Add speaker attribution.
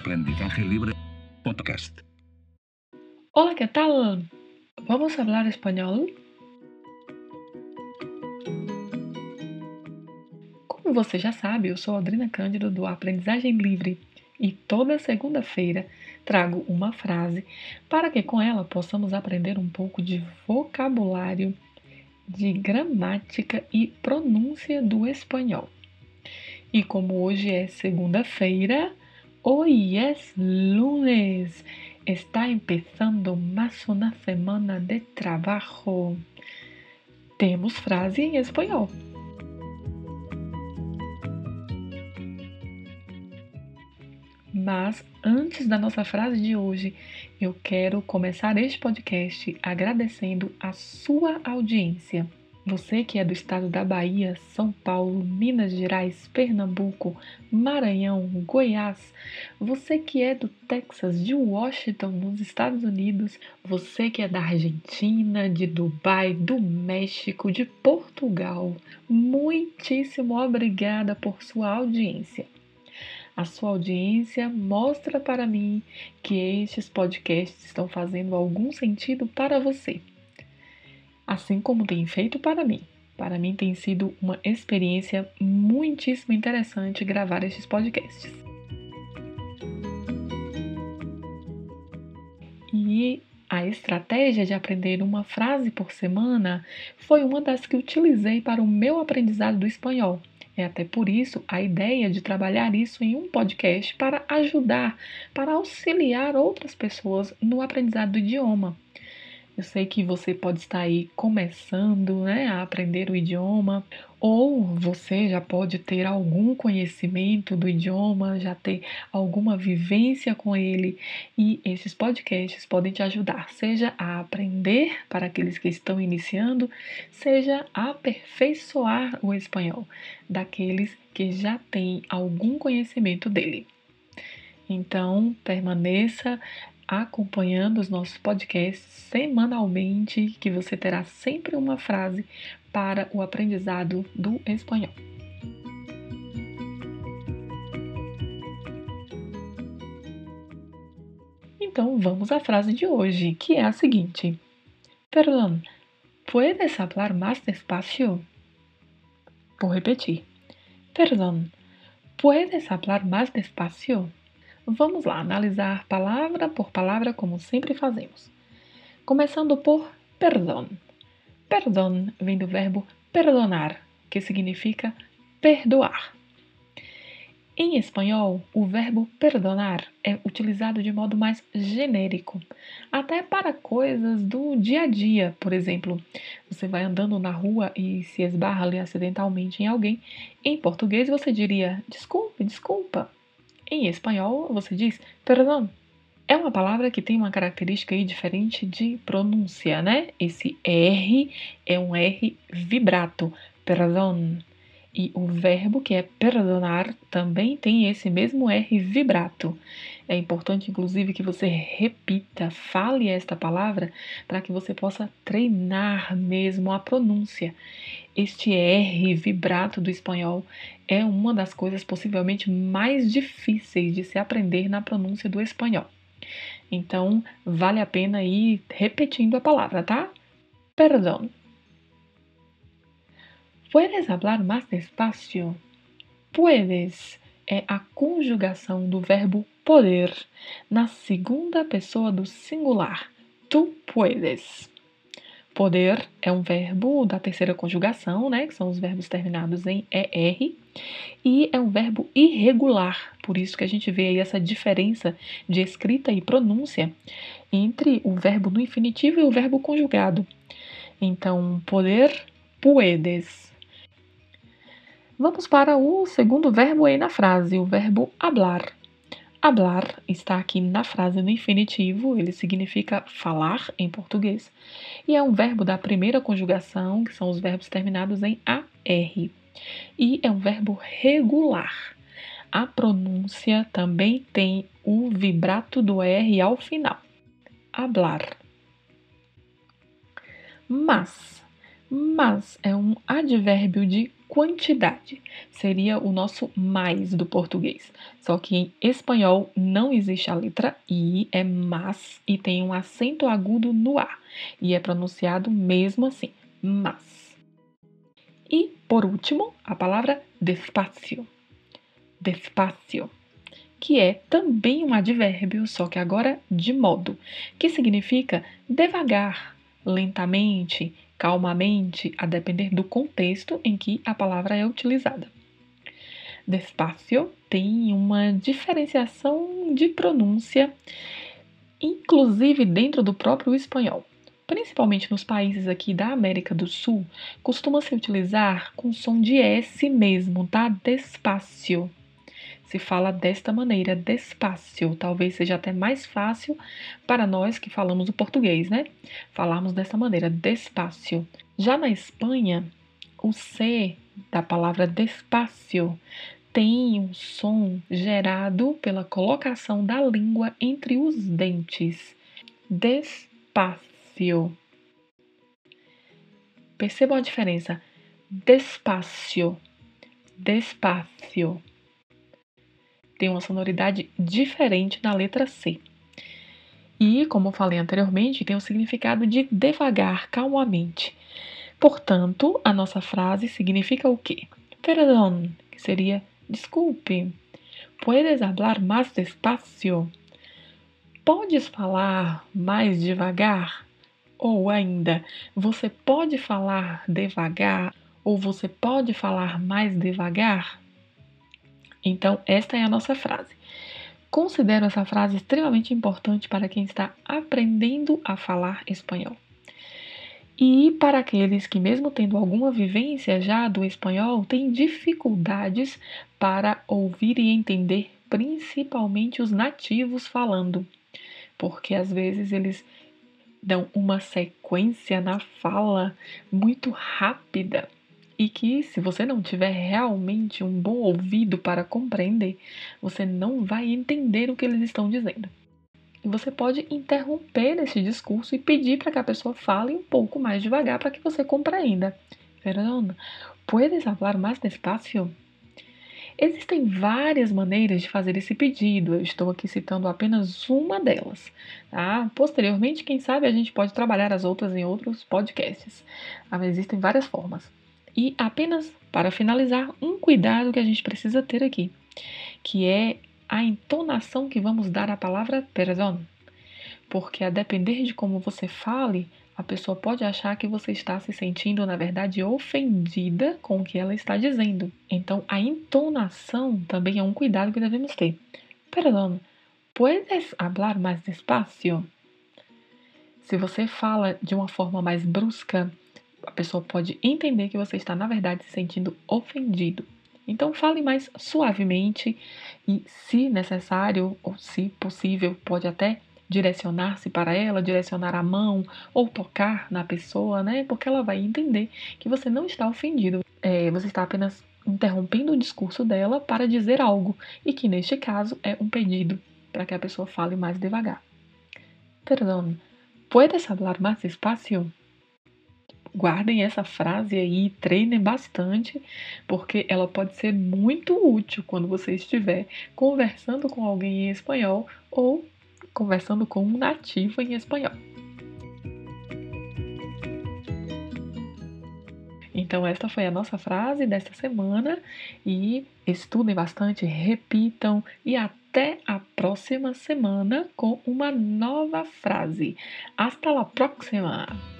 Speaker 1: Aprendizaje Libre Podcast.
Speaker 2: Hola, ¿qué tal? ¿Vamos a hablar español? Como você já sabe, eu sou Adrina Cândido do Aprendizagem Livre e toda segunda-feira trago uma frase para que com ela possamos aprender um pouco de vocabulário, de gramática e pronúncia do espanhol. E como hoje é segunda-feira, hoy es lunes, está empezando mais uma semana de trabalho. Temos frase em espanhol. Mas antes da nossa frase de hoje, eu quero começar este podcast agradecendo a sua audiência. Você que é do estado da Bahia, São Paulo, Minas Gerais, Pernambuco, Maranhão, Goiás, você que é do Texas, de Washington, nos Estados Unidos, você que é da Argentina, de Dubai, do México, de Portugal, muitíssimo obrigada por sua audiência. A sua audiência mostra para mim que estes podcasts estão fazendo algum sentido para você assim como tem feito para mim. Para mim tem sido uma experiência muitíssimo interessante gravar estes podcasts. E a estratégia de aprender uma frase por semana foi uma das que utilizei para o meu aprendizado do espanhol. É até por isso a ideia de trabalhar isso em um podcast para ajudar, para auxiliar outras pessoas no aprendizado do idioma. Eu sei que você pode estar aí começando né, a aprender o idioma, ou você já pode ter algum conhecimento do idioma, já ter alguma vivência com ele, e esses podcasts podem te ajudar, seja a aprender para aqueles que estão iniciando, seja a aperfeiçoar o espanhol daqueles que já têm algum conhecimento dele. Então, permaneça acompanhando os nossos podcasts semanalmente, que você terá sempre uma frase para o aprendizado do espanhol. Então vamos à frase de hoje, que é a seguinte: Perdón, ¿puedes hablar más despacio? Vou repetir. Perdón, ¿puedes hablar más despacio? Vamos lá analisar palavra por palavra, como sempre fazemos. Começando por perdão. Perdão vem do verbo perdonar, que significa perdoar. Em espanhol, o verbo perdonar é utilizado de modo mais genérico, até para coisas do dia a dia. Por exemplo, você vai andando na rua e se esbarra ali acidentalmente em alguém. Em português, você diria desculpe, desculpa. Em espanhol, você diz perdão. É uma palavra que tem uma característica aí diferente de pronúncia, né? Esse R é um R vibrato, perdão. E o verbo que é perdonar também tem esse mesmo R vibrato. É importante, inclusive, que você repita, fale esta palavra para que você possa treinar mesmo a pronúncia. Este R vibrato do espanhol é uma das coisas possivelmente mais difíceis de se aprender na pronúncia do espanhol. Então, vale a pena ir repetindo a palavra, tá? Perdão. ¿Puedes hablar más despacio? Puedes é a conjugação do verbo poder na segunda pessoa do singular. Tu puedes. Poder é um verbo da terceira conjugação, né, que são os verbos terminados em ER, e é um verbo irregular, por isso que a gente vê aí essa diferença de escrita e pronúncia entre o verbo no infinitivo e o verbo conjugado. Então, poder, puedes. Vamos para o segundo verbo aí na frase, o verbo hablar. Hablar está aqui na frase no infinitivo, ele significa falar em português, e é um verbo da primeira conjugação, que são os verbos terminados em AR. E é um verbo regular. A pronúncia também tem o vibrato do R ao final. Hablar. Mas. Mas é um advérbio de quantidade. Seria o nosso mais do português. Só que em espanhol não existe a letra I, é mas e tem um acento agudo no A. E é pronunciado mesmo assim, mas. E, por último, a palavra despacio. Despacio que é também um advérbio, só que agora de modo, que significa devagar, lentamente, calmamente, a depender do contexto em que a palavra é utilizada. Despacio tem uma diferenciação de pronúncia, inclusive dentro do próprio espanhol. Principalmente nos países aqui da América do Sul, costuma se utilizar com som de S mesmo, tá? Despacio se fala desta maneira, despacio. Talvez seja até mais fácil para nós que falamos o português, né? Falarmos desta maneira, despacio. Já na Espanha, o C da palavra despacio tem um som gerado pela colocação da língua entre os dentes. Despacio. Percebam a diferença. Despacio. Despacio tem uma sonoridade diferente da letra C. E, como falei anteriormente, tem o significado de devagar, calmamente. Portanto, a nossa frase significa o quê? Perdón, que seria desculpe. Puedes hablar más despacio? Podes falar mais devagar? Ou ainda, você pode falar devagar? Ou você pode falar mais devagar? Então, esta é a nossa frase. Considero essa frase extremamente importante para quem está aprendendo a falar espanhol. E para aqueles que, mesmo tendo alguma vivência já do espanhol, têm dificuldades para ouvir e entender, principalmente os nativos falando, porque às vezes eles dão uma sequência na fala muito rápida e que se você não tiver realmente um bom ouvido para compreender, você não vai entender o que eles estão dizendo. E você pode interromper esse discurso e pedir para que a pessoa fale um pouco mais devagar para que você compreenda. Perdão, puedes falar mais despacio? Existem várias maneiras de fazer esse pedido, eu estou aqui citando apenas uma delas. Tá? Posteriormente, quem sabe a gente pode trabalhar as outras em outros podcasts. Mas existem várias formas. E apenas para finalizar, um cuidado que a gente precisa ter aqui, que é a entonação que vamos dar à palavra perdão. Porque a depender de como você fale, a pessoa pode achar que você está se sentindo, na verdade, ofendida com o que ela está dizendo. Então, a entonação também é um cuidado que devemos ter. Perdão, puedes hablar mais despacio? Se você fala de uma forma mais brusca, a pessoa pode entender que você está, na verdade, se sentindo ofendido. Então, fale mais suavemente e, se necessário ou se possível, pode até direcionar-se para ela, direcionar a mão ou tocar na pessoa, né? Porque ela vai entender que você não está ofendido, é, você está apenas interrompendo o discurso dela para dizer algo e que, neste caso, é um pedido para que a pessoa fale mais devagar. Perdão, ¿puedes hablar más despacio? Guardem essa frase aí, treinem bastante, porque ela pode ser muito útil quando você estiver conversando com alguém em espanhol ou conversando com um nativo em espanhol. Então, esta foi a nossa frase desta semana e estudem bastante, repitam e até a próxima semana com uma nova frase. Hasta la próxima!